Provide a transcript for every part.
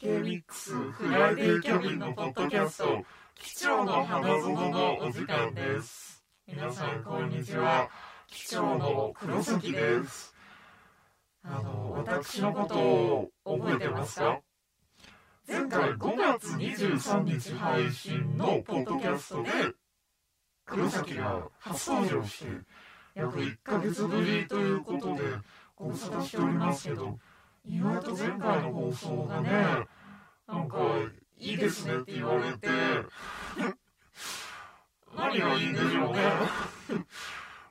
K-MIX フライデーキャビンのポッドキャスト。貴重の花園のお時間です。皆さんこんにちは。貴重の黒崎です。あの私のことを覚えてますか？前回5月23日配信のポッドキャストで黒崎が初登場して約1ヶ月ぶりということでご無沙汰しておりますけど意外と前回の放送がねなんかいいですねって言われて何がいいんでしょうね。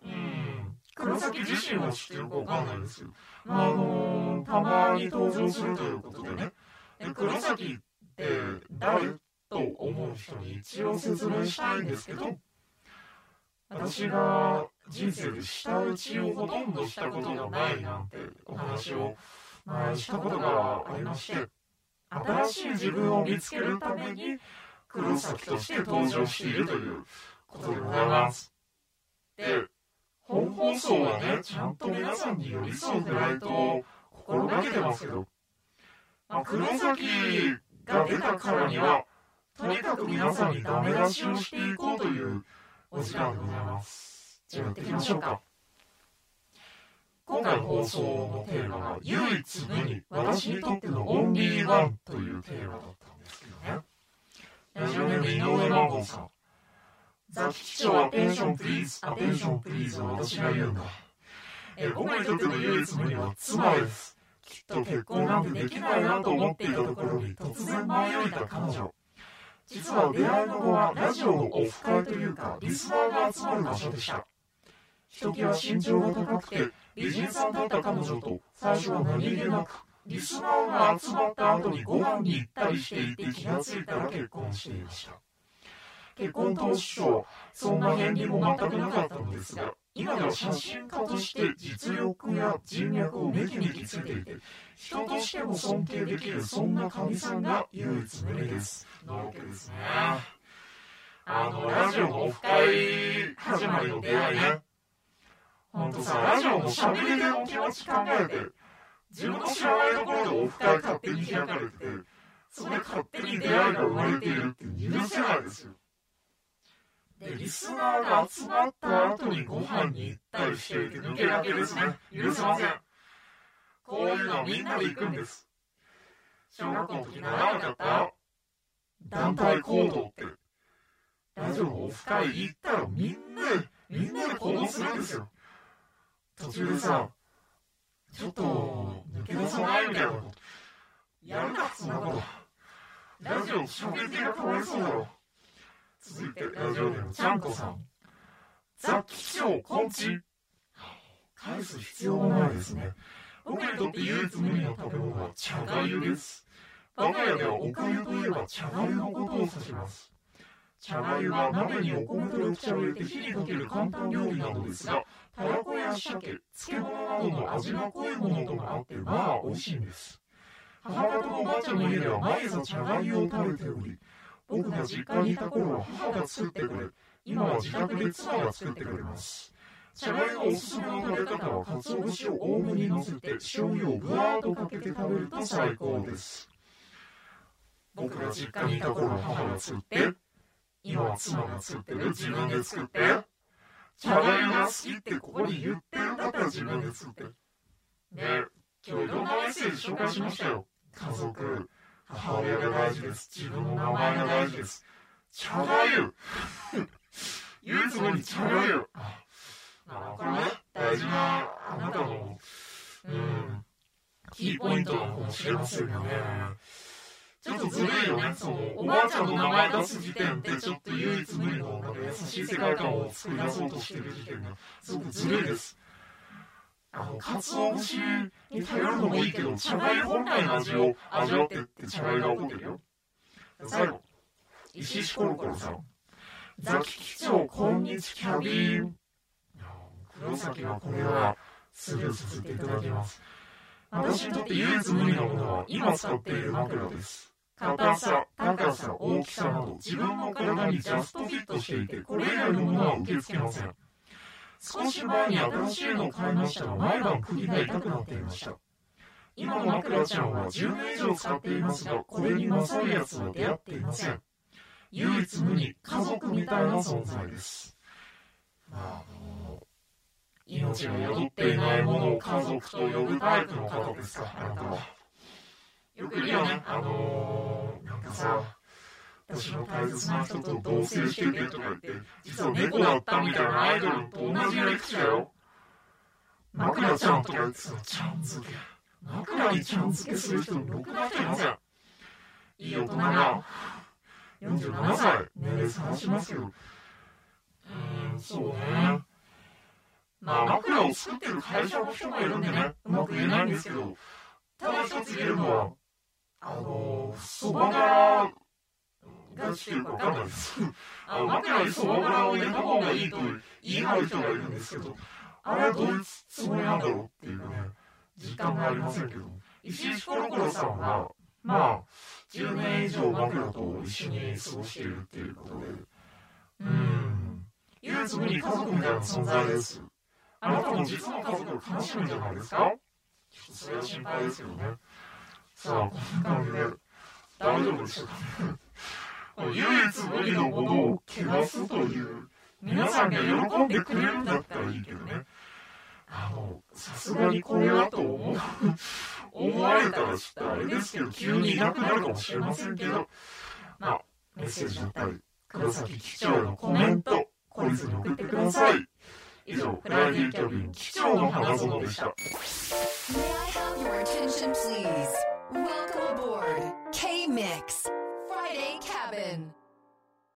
うん。黒崎自身は知ってるかわかんないですよ。まああのたまに登場するということでね。で黒崎って誰と思う人に一応説明したいんですけど私が人生で舌打ちをほとんどしたことがないなんてお話を前したことがありまして新しい自分を見つけるために黒崎として登場しているということでございます。で本放送はねちゃんと皆さんに寄り添うフライトを心がけてますけど、まあ、黒崎が出たからにはとにかく皆さんにダメ出しをしていこうというお時間でございます。じゃあやっていきましょうか。今回の放送のテーマが唯一無二私にとってのオンリーワンというテーマだったんですけどね。ラジオネーム井上マンゴーさん。ザ・機長アテンションプリーズアテンションプリーズを私が言うんだえ僕にとっての唯一無二は妻です。きっと結婚なんてできないなと思っていたところに突然舞い降りた彼女。実は出会いの後はラジオのオフ会というかリスナーが集まる場所でした。ひときわ身長が高くて美人さんだった彼女と最初は何気なくリスナーが集まった後にご飯に行ったりしていて気がついたら結婚していました。結婚当初そんな片鱗も全くなかったのですが今では写真家として実力や人脈をめきめきついていて人としても尊敬できるそんな神さんが唯一無二です。なわけですね。あのラジオのオフ会始まりの出会いね。ほんとさラジオのしゃべりでの気持ち考えて自分の知らないところでオフ会勝手に開かれててそこで勝手に出会いが生まれているっていう許せないですよで、リスナーが集まった後にご飯に行ったりしていて抜け駆けですね。許せません。こういうのはみんなで行くんです。小学校の時習わなかった団体行動って。ラジオのオフ会行ったらみんなで、みんなで行動するんですよ。途中でさ、ちょっと抜け出さないみたいなこと。やるか、そんなこと。ラジオ喋り手がかわいそうだろ。続いてラジオネームちゃんこさんザ・吉祥昆虫返す必要もないですね僕にとって唯一無二の食べ物は茶がゆです我が家ではおかゆといえば茶がゆのことを指します茶がゆは鍋にお米と緑茶を入れて火にかける簡単料理なのですがたらこや鮭漬物などの味が濃いものともあってまあ美味しいんです母方のおばあちゃんの家では毎朝茶がゆを食べており僕が実家にいた頃は母が作ってくれ、今は自宅で妻が作ってくれます。茶がゆのおすすめの食べ方は、鰹節を多めに乗せて、醤油をぶわーっとかけて食べると最高です。僕が実家にいた頃は母が作って、今は妻が作ってる、自分で作って。茶がゆが好きってここに言ってるんだったら自分で作って。ね今日いろんなメッセージ紹介しましたよ。家族、母親が大事です。自分の名前が大事です。茶がゆ唯一無二茶がゆああこれね、大事なあなたの、うん、キーポイントかもしれませんよね。ちょっとずるいよね。その、おばあちゃんの名前出す時点で、ちょっと唯一無二の、なんか優しい世界観を作り出そうとしてる時点が、すごくずるいです。あの、鰹節に頼るのもいいけど、茶がゆ本来の味を味わってって茶がゆが怒ってるよ。最後、石石コロコロさん。ザキ機長、こんにちキャビン。黒崎はこれは、スルーさせていただきます。私にとって唯一無二のものは、今使っている枕です。硬さ、高さ、大きさなど、自分の体にジャストフィットしていて、これ以外のものは受け付けません。少し前に新しいのを買いましたが、毎晩首が痛くなっていました。今の枕ちゃんは10年以上使っていますが、これに勝るやつは出会っていません。唯一無二、家族みたいな存在です。まあ、あの、命が宿っていないものを家族と呼ぶタイプの方ですか、あなたは。よくいるよね、あのー、なんかさ、私の大切な人と同棲しててとか言って、実は猫だったみたいなアイドルと同じやり口だよ。枕ちゃんとか言ってさ、ちゃん付け。枕にちゃん付けする人ろくな人いません。いい大人が、47歳、年齢探しますよ。うーん、そうね。まあ、枕を作ってる会社の人もいるんでね、うまく言えないんですけど、ただ一つ言えるのは、そば柄がしてるかわかんないです。あの、枕にそば柄を入れた方がいいと言い張る人がいるんですけど、あれはどういうつもりなんだろうっていうね、実感がありませんけど、石井コロコロさんは、まあ、10年以上枕と一緒に過ごしているっていうことで、うん、唯一無二家族みたいな存在です。あなたも実の家族を楽しむんじゃないですか？それは心配ですよね。さあ、こんな感じで、大丈夫でしょうか。唯一無二のものを汚すという、皆さんが喜んでくれるんだったらいいけどね。あの、さすがにこれはと思う、思われたらちょっとあれですけど、急にいなくなるかもしれませんけど、まあ、メッセージだったり、黒崎機長のコメント、懲りずに送ってください。以上、フライデーキャビン機長の花園でした。K-Mix Friday Cabin.